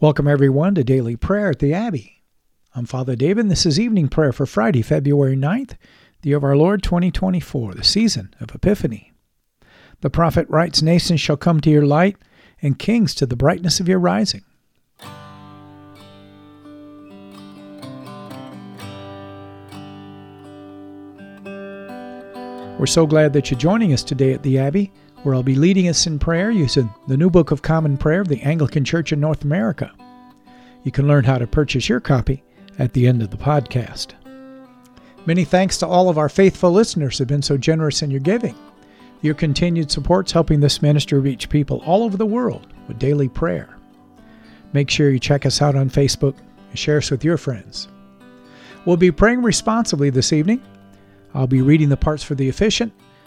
Welcome, everyone, to Daily Prayer at the Abbey. I'm Father David. This is evening prayer for Friday, February 9th, the year of our Lord 2024, the season of Epiphany. The prophet writes, Nations shall come to your light, and kings to the brightness of your rising. We're so glad that you're joining us today at the Abbey where I'll be leading us in prayer using the New Book of Common Prayer of the Anglican Church in North America. You can learn how to purchase your copy at the end of the podcast. Many thanks to all of our faithful listeners who have been so generous in your giving. Your continued support's helping this ministry reach people all over the world with daily prayer. Make sure you check us out on Facebook and share us with your friends. We'll be praying responsibly this evening. I'll be reading the parts for the officiant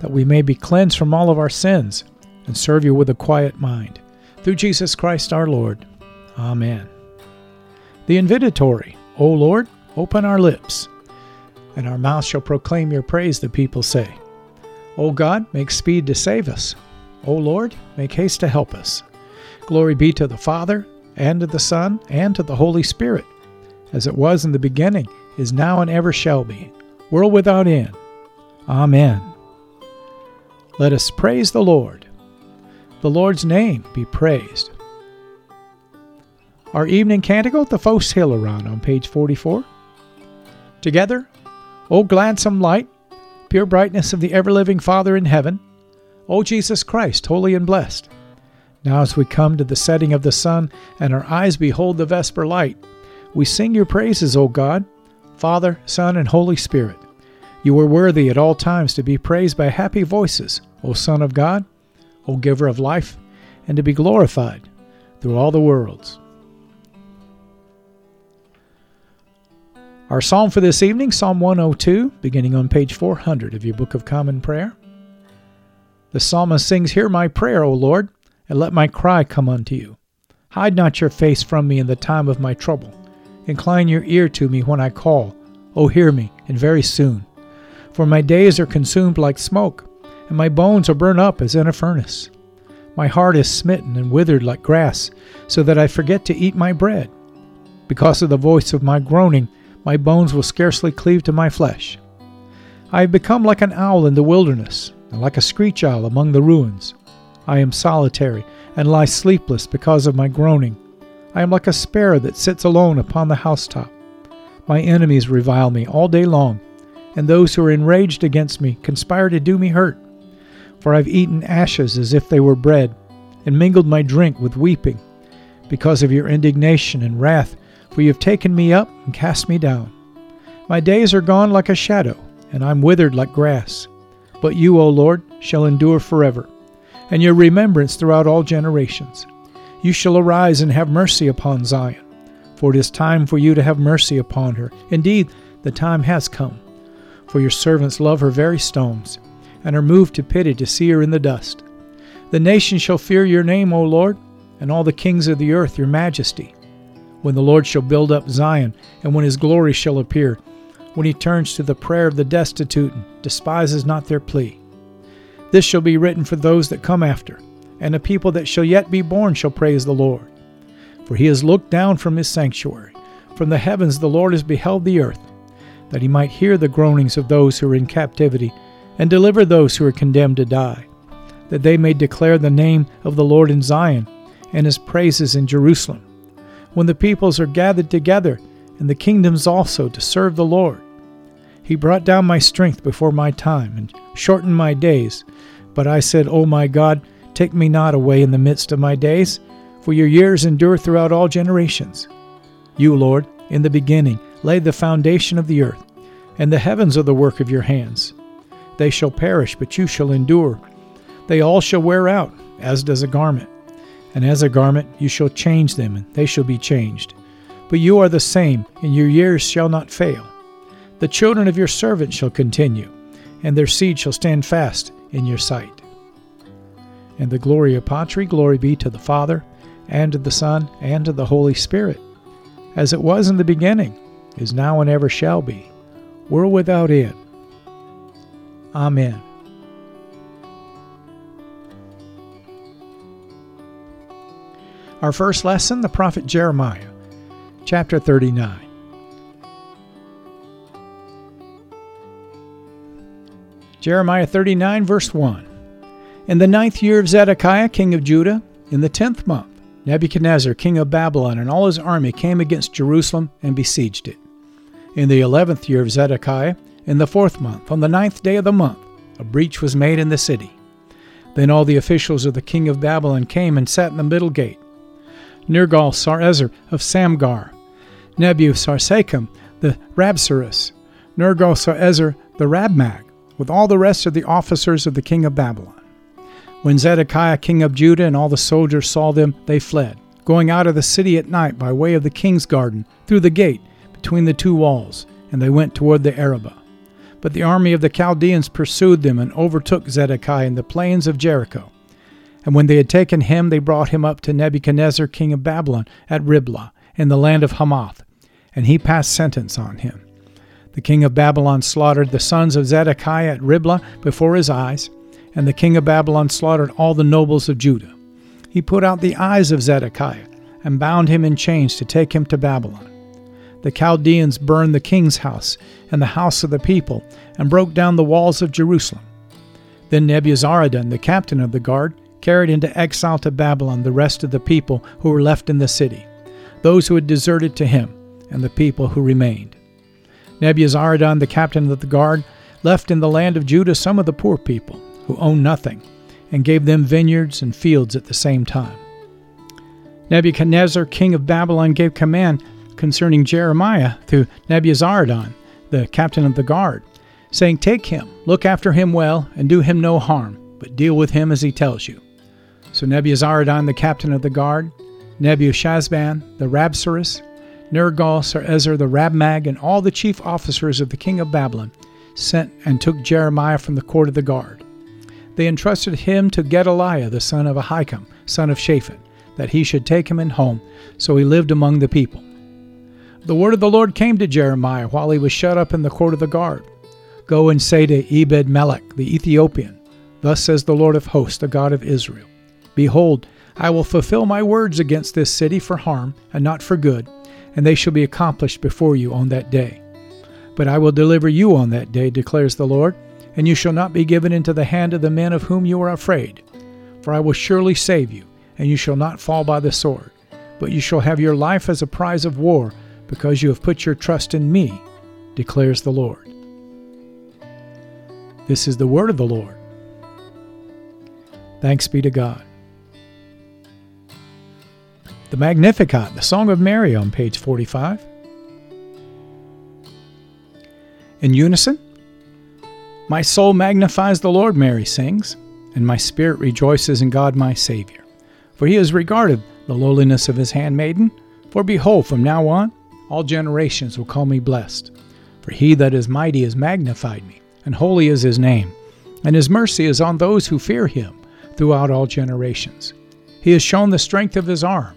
that we may be cleansed from all of our sins and serve you with a quiet mind. Through Jesus Christ our Lord. Amen. The invitatory, O Lord, open our lips, and our mouth shall proclaim your praise, the people say. O God, make speed to save us. O Lord, make haste to help us. Glory be to the Father, and to the Son, and to the Holy Spirit, as it was in the beginning, is now, and ever shall be, world without end. Amen. Let us praise the Lord. The Lord's name be praised. Our evening canticle, the Phos Hilaron, on page 44. Together, O gladsome light, pure brightness of the ever living Father in heaven, O Jesus Christ, holy and blessed. Now, as we come to the setting of the sun and our eyes behold the vesper light, we sing your praises, O God, Father, Son, and Holy Spirit. You are worthy at all times to be praised by happy voices O Son of God, O Giver of life, and to be glorified through all the worlds. Our psalm for this evening, Psalm 102, beginning on page 400 of your Book of Common Prayer. The psalmist sings, Hear my prayer, O Lord, and let my cry come unto you. Hide not your face from me in the time of my trouble. Incline your ear to me when I call. O hear me, and very soon. For my days are consumed like smoke and my bones are burned up as in a furnace. My heart is smitten and withered like grass, so that I forget to eat my bread. Because of the voice of my groaning, my bones will scarcely cleave to my flesh. I have become like an owl in the wilderness, and like a screech owl among the ruins. I am solitary, and lie sleepless because of my groaning. I am like a sparrow that sits alone upon the housetop. My enemies revile me all day long, and those who are enraged against me conspire to do me hurt. For I've eaten ashes as if they were bread, and mingled my drink with weeping, because of your indignation and wrath, for you have taken me up and cast me down. My days are gone like a shadow, and I'm withered like grass. But you, O Lord, shall endure forever, and your remembrance throughout all generations. You shall arise and have mercy upon Zion, for it is time for you to have mercy upon her. Indeed, the time has come, for your servants love her very stones and are moved to pity to see her in the dust. The nations shall fear your name, O Lord, and all the kings of the earth your majesty. When the Lord shall build up Zion, and when his glory shall appear, when he turns to the prayer of the destitute and despises not their plea. This shall be written for those that come after, and the people that shall yet be born shall praise the Lord. For he has looked down from his sanctuary. From the heavens the Lord has beheld the earth, that he might hear the groanings of those who are in captivity and deliver those who are condemned to die, that they may declare the name of the Lord in Zion and his praises in Jerusalem. When the peoples are gathered together and the kingdoms also to serve the Lord. He brought down my strength before my time and shortened my days. But I said, O my God, take me not away in the midst of my days, for your years endure throughout all generations. You, Lord, in the beginning laid the foundation of the earth, and the heavens are the work of your hands. They shall perish, but you shall endure. They all shall wear out, as does a garment. And as a garment you shall change them, and they shall be changed. But you are the same, and your years shall not fail. The children of your servant shall continue, and their seed shall stand fast in your sight. And the Gloria Patri, glory be to the Father, and to the Son, and to the Holy Spirit, as it was in the beginning, is now, and ever shall be, world without end. Amen. Our first lesson, the prophet Jeremiah, chapter 39. Jeremiah 39, verse 1. In the ninth year of Zedekiah, king of Judah, in the tenth month, Nebuchadnezzar, king of Babylon, and all his army came against Jerusalem and besieged it. In the eleventh year of Zedekiah, in the fourth month, on the ninth day of the month, a breach was made in the city. Then all the officials of the king of Babylon came and sat in the middle gate Nergal Sarezer of Samgar, Nebu Sarsachim the Rabsaris, Nergal Sarezer the Rabmag, with all the rest of the officers of the king of Babylon. When Zedekiah king of Judah and all the soldiers saw them, they fled, going out of the city at night by way of the king's garden, through the gate, between the two walls, and they went toward the Arabah. But the army of the Chaldeans pursued them and overtook Zedekiah in the plains of Jericho. And when they had taken him, they brought him up to Nebuchadnezzar king of Babylon at Riblah, in the land of Hamath, and he passed sentence on him. The king of Babylon slaughtered the sons of Zedekiah at Riblah before his eyes, and the king of Babylon slaughtered all the nobles of Judah. He put out the eyes of Zedekiah, and bound him in chains to take him to Babylon. The Chaldeans burned the king's house and the house of the people, and broke down the walls of Jerusalem. Then Nebuzaradan, the captain of the guard, carried into exile to Babylon the rest of the people who were left in the city, those who had deserted to him, and the people who remained. Nebuzaradan, the captain of the guard, left in the land of Judah some of the poor people, who owned nothing, and gave them vineyards and fields at the same time. Nebuchadnezzar, king of Babylon, gave command concerning Jeremiah to Nebuzaradan, the captain of the guard, saying, Take him, look after him well, and do him no harm, but deal with him as he tells you. So Nebuzaradan, the captain of the guard, Nebushazban, the Rabsaris, Nergal Sarezer, the Rabmag, and all the chief officers of the king of Babylon sent and took Jeremiah from the court of the guard. They entrusted him to Gedaliah, the son of Ahikam, son of Shaphan, that he should take him in home, so he lived among the people. The word of the Lord came to Jeremiah while he was shut up in the court of the guard. Go and say to Ebed Melech the Ethiopian, Thus says the Lord of hosts, the God of Israel Behold, I will fulfill my words against this city for harm and not for good, and they shall be accomplished before you on that day. But I will deliver you on that day, declares the Lord, and you shall not be given into the hand of the men of whom you are afraid. For I will surely save you, and you shall not fall by the sword, but you shall have your life as a prize of war, because you have put your trust in me, declares the Lord. This is the word of the Lord. Thanks be to God. The Magnificat, the Song of Mary on page 45. In unison, My soul magnifies the Lord, Mary sings, and my spirit rejoices in God my Savior. For he has regarded the lowliness of his handmaiden. For behold, from now on, all generations will call me blessed. For he that is mighty has magnified me, and holy is his name, and his mercy is on those who fear him throughout all generations. He has shown the strength of his arm.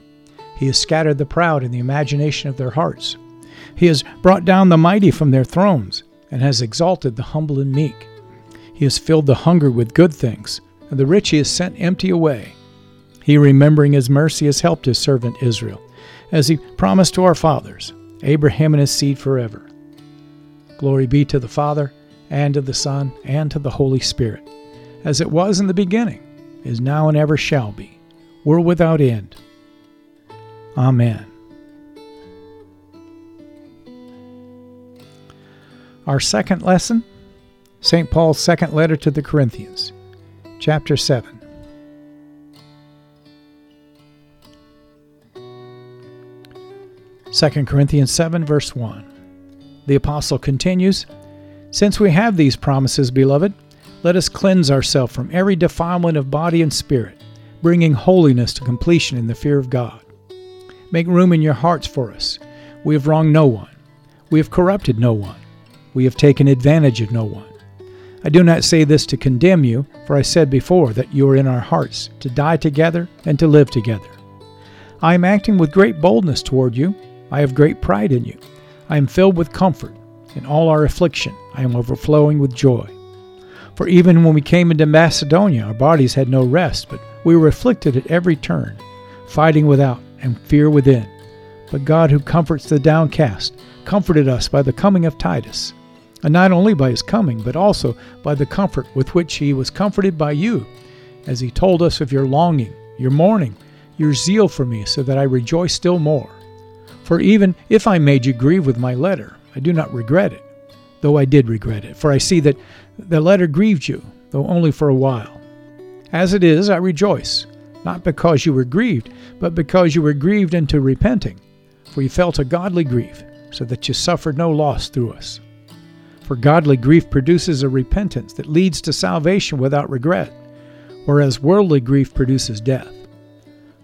He has scattered the proud in the imagination of their hearts. He has brought down the mighty from their thrones, and has exalted the humble and meek. He has filled the hungry with good things, and the rich he has sent empty away. He, remembering his mercy, has helped his servant Israel, as he promised to our fathers, Abraham and his seed forever. Glory be to the Father, and to the Son, and to the Holy Spirit, as it was in the beginning, is now, and ever shall be, world without end. Amen. Our second lesson St. Paul's second letter to the Corinthians, chapter 7. Second Corinthians 7, verse 1. The apostle continues Since we have these promises, beloved, let us cleanse ourselves from every defilement of body and spirit, bringing holiness to completion in the fear of God. Make room in your hearts for us. We have wronged no one. We have corrupted no one. We have taken advantage of no one. I do not say this to condemn you, for I said before that you are in our hearts, to die together and to live together. I am acting with great boldness toward you. I have great pride in you. I am filled with comfort. In all our affliction, I am overflowing with joy. For even when we came into Macedonia, our bodies had no rest, but we were afflicted at every turn, fighting without and fear within. But God, who comforts the downcast, comforted us by the coming of Titus and not only by his coming, but also by the comfort with which he was comforted by you, as he told us of your longing, your mourning, your zeal for me, so that I rejoice still more. For even if I made you grieve with my letter, I do not regret it, though I did regret it, for I see that the letter grieved you, though only for a while. As it is, I rejoice, not because you were grieved, but because you were grieved into repenting, for you felt a godly grief, so that you suffered no loss through us. For godly grief produces a repentance that leads to salvation without regret, whereas worldly grief produces death.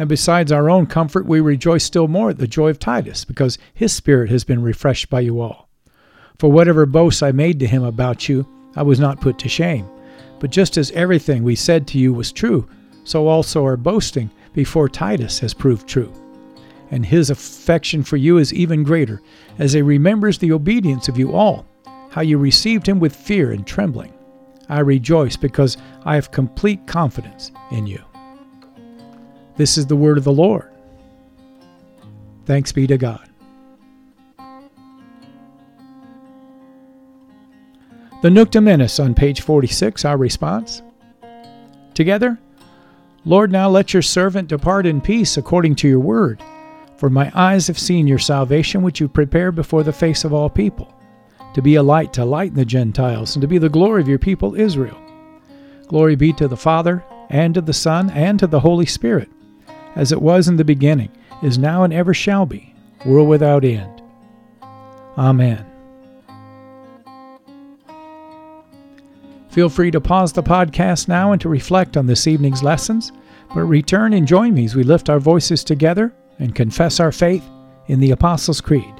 And besides our own comfort, we rejoice still more at the joy of Titus, because his spirit has been refreshed by you all. For whatever boasts I made to him about you, I was not put to shame. But just as everything we said to you was true, so also our boasting before Titus has proved true. And his affection for you is even greater, as he remembers the obedience of you all how you received him with fear and trembling. I rejoice because I have complete confidence in you. This is the word of the Lord. Thanks be to God. The Nunc Dimittis on page 46, our response. Together, Lord, now let your servant depart in peace according to your word. For my eyes have seen your salvation, which you prepared before the face of all people to be a light to lighten the Gentiles, and to be the glory of your people Israel. Glory be to the Father, and to the Son, and to the Holy Spirit, as it was in the beginning, is now, and ever shall be, world without end. Amen. Feel free to pause the podcast now and to reflect on this evening's lessons, but return and join me as we lift our voices together and confess our faith in the Apostles' Creed.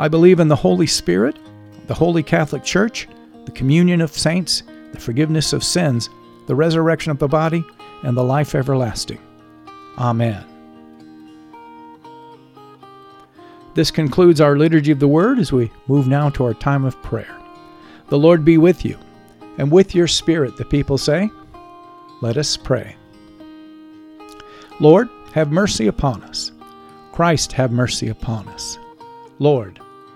I believe in the Holy Spirit, the Holy Catholic Church, the communion of saints, the forgiveness of sins, the resurrection of the body, and the life everlasting. Amen. This concludes our Liturgy of the Word as we move now to our time of prayer. The Lord be with you, and with your spirit, the people say. Let us pray. Lord, have mercy upon us. Christ, have mercy upon us. Lord,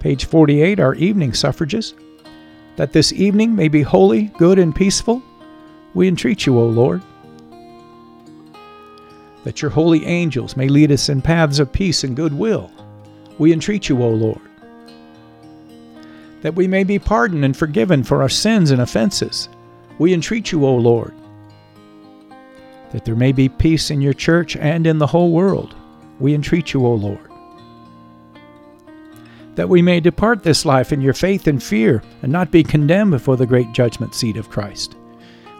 Page 48, our evening suffrages. That this evening may be holy, good, and peaceful, we entreat you, O Lord that your holy angels may lead us in paths of peace and goodwill. We entreat you, O Lord. That we may be pardoned and forgiven for our sins and offenses. We entreat you, O Lord. That there may be peace in your church and in the whole world. We entreat you, O Lord. That we may depart this life in your faith and fear and not be condemned before the great judgment seat of Christ.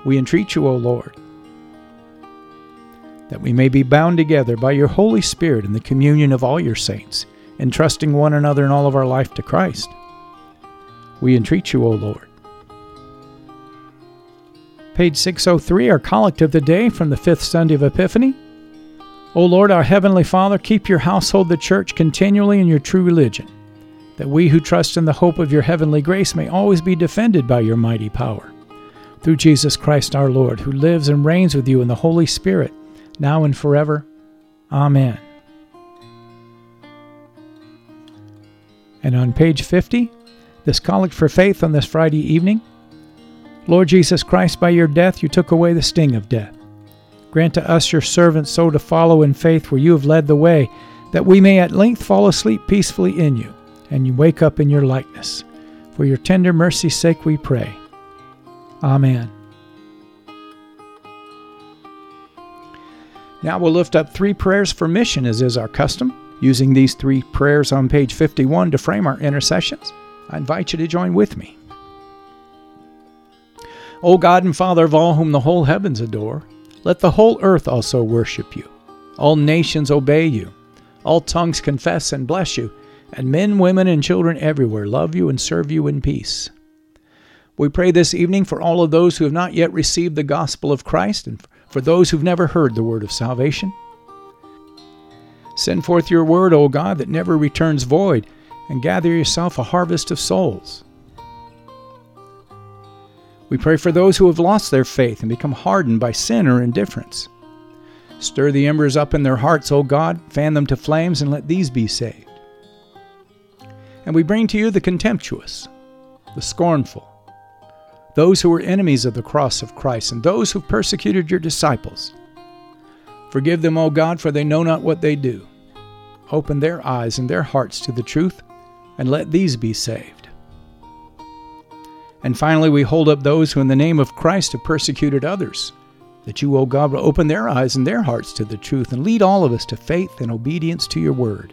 We entreat you, O Lord that we may be bound together by your Holy Spirit in the communion of all your saints, entrusting one another in all of our life to Christ. We entreat you, O Lord. Page 603, our collect of the day from the fifth Sunday of Epiphany. O Lord, our Heavenly Father, keep your household, the church, continually in your true religion, that we who trust in the hope of your heavenly grace may always be defended by your mighty power. Through Jesus Christ our Lord, who lives and reigns with you in the Holy Spirit, now and forever. Amen. And on page 50, this Collect for Faith on this Friday evening. Lord Jesus Christ, by your death you took away the sting of death. Grant to us, your servants, so to follow in faith where you have led the way, that we may at length fall asleep peacefully in you, and you wake up in your likeness. For your tender mercy's sake we pray. Amen. Now we'll lift up three prayers for mission, as is our custom, using these three prayers on page 51 to frame our intercessions. I invite you to join with me. O God and Father of all whom the whole heavens adore, let the whole earth also worship you. All nations obey you. All tongues confess and bless you, and men, women, and children everywhere love you and serve you in peace. We pray this evening for all of those who have not yet received the gospel of Christ and for those who've never heard the word of salvation. Send forth your word, O God, that never returns void, and gather yourself a harvest of souls. We pray for those who have lost their faith and become hardened by sin or indifference. Stir the embers up in their hearts, O God, fan them to flames, and let these be saved. And we bring to you the contemptuous, the scornful, those who were enemies of the cross of Christ, and those who persecuted your disciples. Forgive them, O God, for they know not what they do. Open their eyes and their hearts to the truth, and let these be saved. And finally, we hold up those who, in the name of Christ, have persecuted others, that you, O God, will open their eyes and their hearts to the truth, and lead all of us to faith and obedience to your word.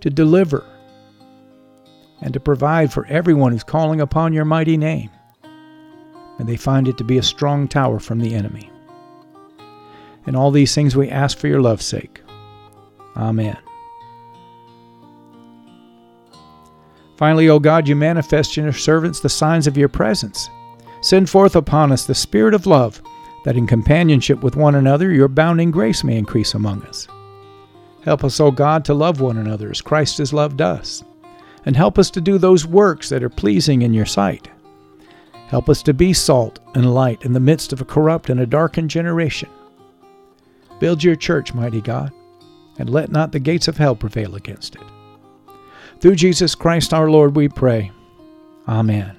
to deliver, and to provide for everyone who's calling upon your mighty name. And they find it to be a strong tower from the enemy. And all these things we ask for your love's sake. Amen. Finally, O God, you manifest in your servants the signs of your presence. Send forth upon us the Spirit of love, that in companionship with one another your abounding grace may increase among us. Help us, O God, to love one another as Christ has loved us and help us to do those works that are pleasing in your sight. Help us to be salt and light in the midst of a corrupt and a darkened generation. Build your church, mighty God, and let not the gates of hell prevail against it. Through Jesus Christ our Lord we pray. Amen.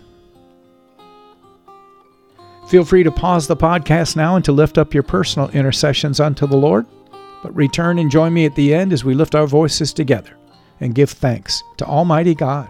Feel free to pause the podcast now and to lift up your personal intercessions unto the Lord, but return and join me at the end as we lift our voices together and give thanks to Almighty God.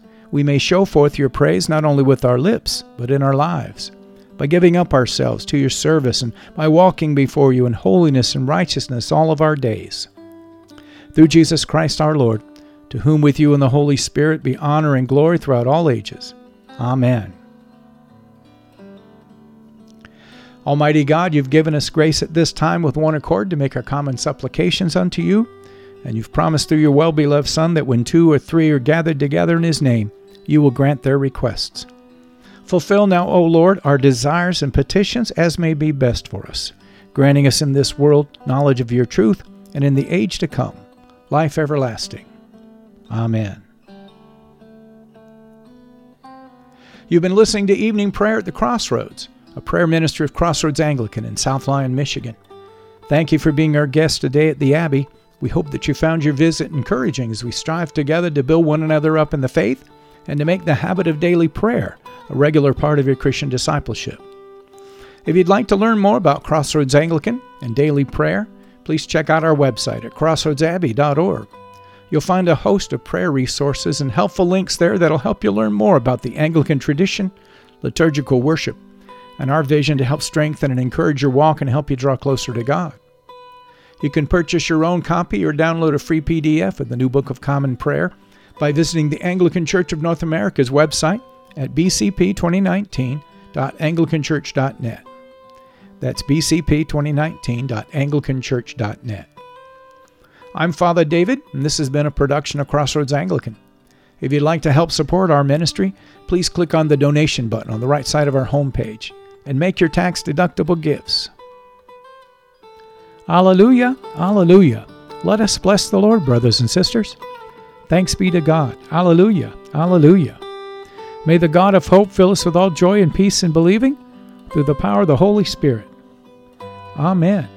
we may show forth your praise not only with our lips, but in our lives by giving up ourselves to your service and by walking before you in holiness and righteousness all of our days. Through Jesus Christ our Lord, to whom with you and the Holy Spirit be honor and glory throughout all ages. Amen. Almighty God, you've given us grace at this time with one accord to make our common supplications unto you, and you've promised through your well beloved Son that when two or three are gathered together in his name, you will grant their requests. Fulfill now, O Lord, our desires and petitions as may be best for us, granting us in this world knowledge of your truth, and in the age to come, life everlasting. Amen. You've been listening to Evening Prayer at the Crossroads, a prayer ministry of Crossroads Anglican in South Lyon, Michigan. Thank you for being our guest today at the Abbey. We hope that you found your visit encouraging as we strive together to build one another up in the faith and to make the habit of daily prayer a regular part of your Christian discipleship. If you'd like to learn more about Crossroads Anglican and daily prayer, please check out our website at crossroadsabbey.org. You'll find a host of prayer resources and helpful links there that'll help you learn more about the Anglican tradition, liturgical worship, and our vision to help strengthen and encourage your walk and help you draw closer to God. You can purchase your own copy or download a free PDF of the New Book of Common Prayer by visiting the Anglican Church of North America's website at bcp2019.anglicanchurch.net. That's bcp2019.anglicanchurch.net. I'm Father David, and this has been a production of Crossroads Anglican. If you'd like to help support our ministry, please click on the donation button on the right side of our homepage and make your tax deductible gifts. Alleluia, Alleluia. Let us bless the Lord, brothers and sisters. Thanks be to God. Alleluia, Alleluia. May the God of hope fill us with all joy and peace in believing through the power of the Holy Spirit. Amen.